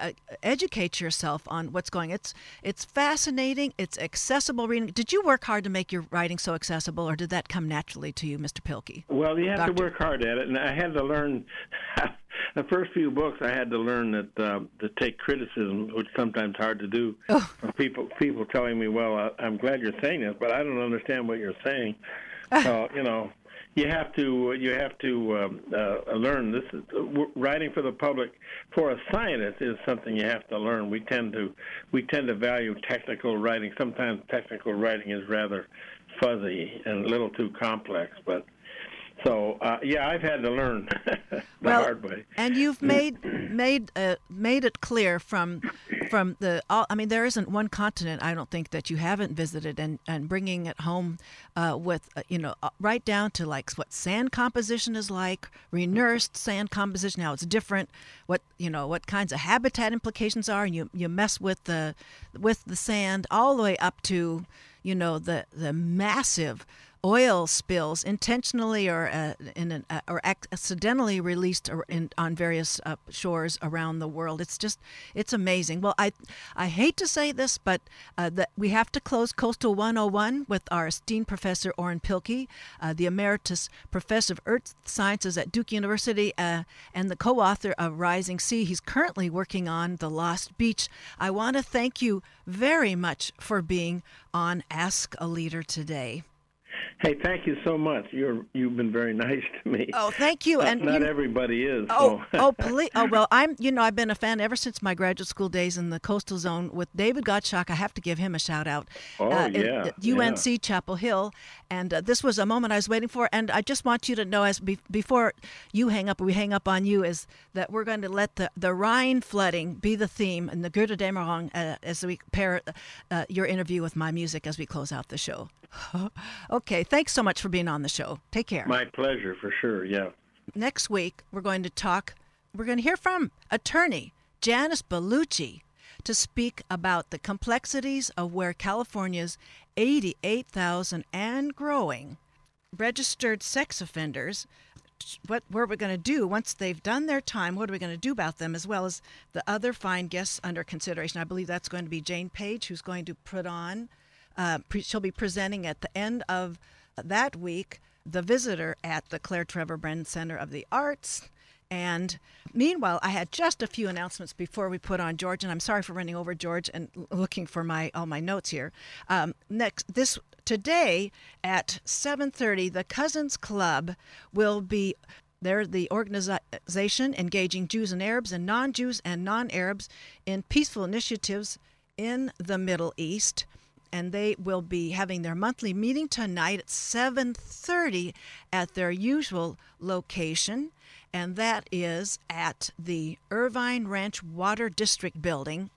uh, educate yourself on what's going it's it's fascinating it's accessible reading did you work hard to make your writing so accessible or did that come naturally to you Mr. Pilkey Well, you have Doctor. to work hard at it, and I had to learn. the first few books, I had to learn that uh, to take criticism, which is sometimes hard to do. Oh. From people, people telling me, "Well, I, I'm glad you're saying this, but I don't understand what you're saying." So you know, you have to you have to um, uh, learn. This is uh, writing for the public for a scientist is something you have to learn. We tend to we tend to value technical writing. Sometimes technical writing is rather fuzzy and a little too complex. But so uh, yeah, I've had to learn the well, hard way. And you've made made uh, made it clear from from the. All, I mean, there isn't one continent I don't think that you haven't visited, and and bringing it home uh, with uh, you know uh, right down to like what sand composition is like, renursed sand composition. how it's different. What you know what kinds of habitat implications are, and you you mess with the with the sand all the way up to you know the the massive oil spills intentionally or uh, in an, uh, or accidentally released in, on various uh, shores around the world. It's just it's amazing. Well, I I hate to say this, but uh, that we have to close Coastal 101 with our esteemed professor Orrin Pilkey, uh, the emeritus professor of earth sciences at Duke University uh, and the co-author of Rising Sea. He's currently working on The Lost Beach. I want to thank you very much for being on Ask a Leader today. Hey, thank you so much. You're you've been very nice to me. Oh, thank you. and not you, everybody is. Oh, so. oh, please. Oh, well, I'm. You know, I've been a fan ever since my graduate school days in the coastal zone with David Godschalk. I have to give him a shout out. Oh uh, yeah. At, at UNC yeah. Chapel Hill, and uh, this was a moment I was waiting for. And I just want you to know, as be, before you hang up, we hang up on you, is that we're going to let the the Rhine flooding be the theme and the Götterdämmerung uh, as we pair uh, your interview with my music as we close out the show. okay, thanks so much for being on the show. Take care. My pleasure, for sure. Yeah. Next week, we're going to talk, we're going to hear from attorney Janice Bellucci to speak about the complexities of where California's 88,000 and growing registered sex offenders what, what are we going to do once they've done their time? What are we going to do about them, as well as the other fine guests under consideration? I believe that's going to be Jane Page, who's going to put on uh, pre- she'll be presenting at the end of that week, the visitor at the Claire Trevor Brennan Center of the Arts. And meanwhile, I had just a few announcements before we put on George, and I'm sorry for running over George and looking for my all my notes here. Um, next, this today at 7:30, the Cousins Club will be they're the organization engaging Jews and Arabs and non-Jews and non-Arabs in peaceful initiatives in the Middle East and they will be having their monthly meeting tonight at 7:30 at their usual location and that is at the Irvine Ranch Water District building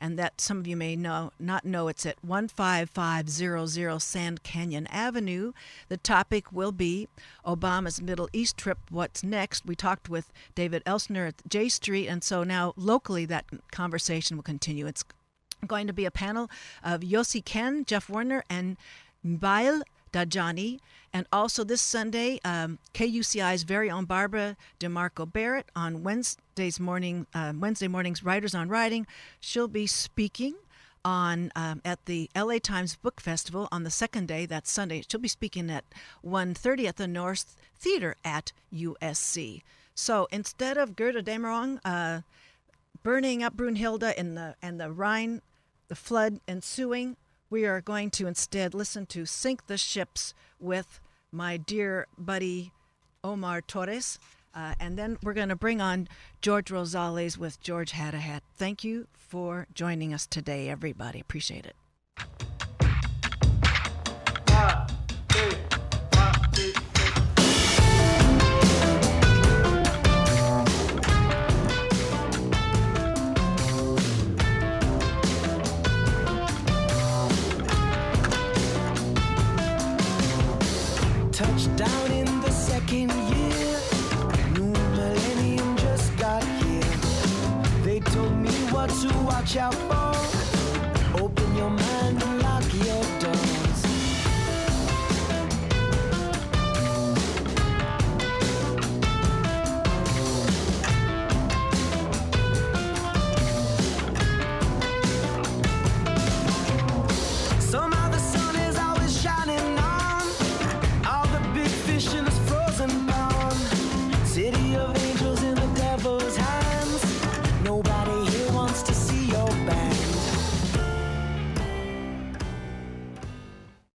and that some of you may know not know it's at 15500 Sand Canyon Avenue. The topic will be Obama's Middle East trip. What's next? We talked with David Elsner at J Street, and so now locally that conversation will continue. It's going to be a panel of Yossi Ken, Jeff Werner, and Mbail Dajani. And also this Sunday, um, KUCI's very own Barbara DeMarco Barrett on Wednesday's morning, uh, Wednesday morning's Writers on Writing. She'll be speaking on um, at the LA Times Book Festival on the second day. That's Sunday. She'll be speaking at 1.30 at the North Theater at USC. So instead of Götterdämmerung uh, burning up Brunhilde in the and the Rhine the flood ensuing, we are going to instead listen to Sink the Ships with my dear buddy Omar Torres. Uh, and then we're going to bring on George Rosales with George Had a Hat. Thank you for joining us today, everybody. Appreciate it. Touchdown in the second year. New millennium just got here. They told me what to watch out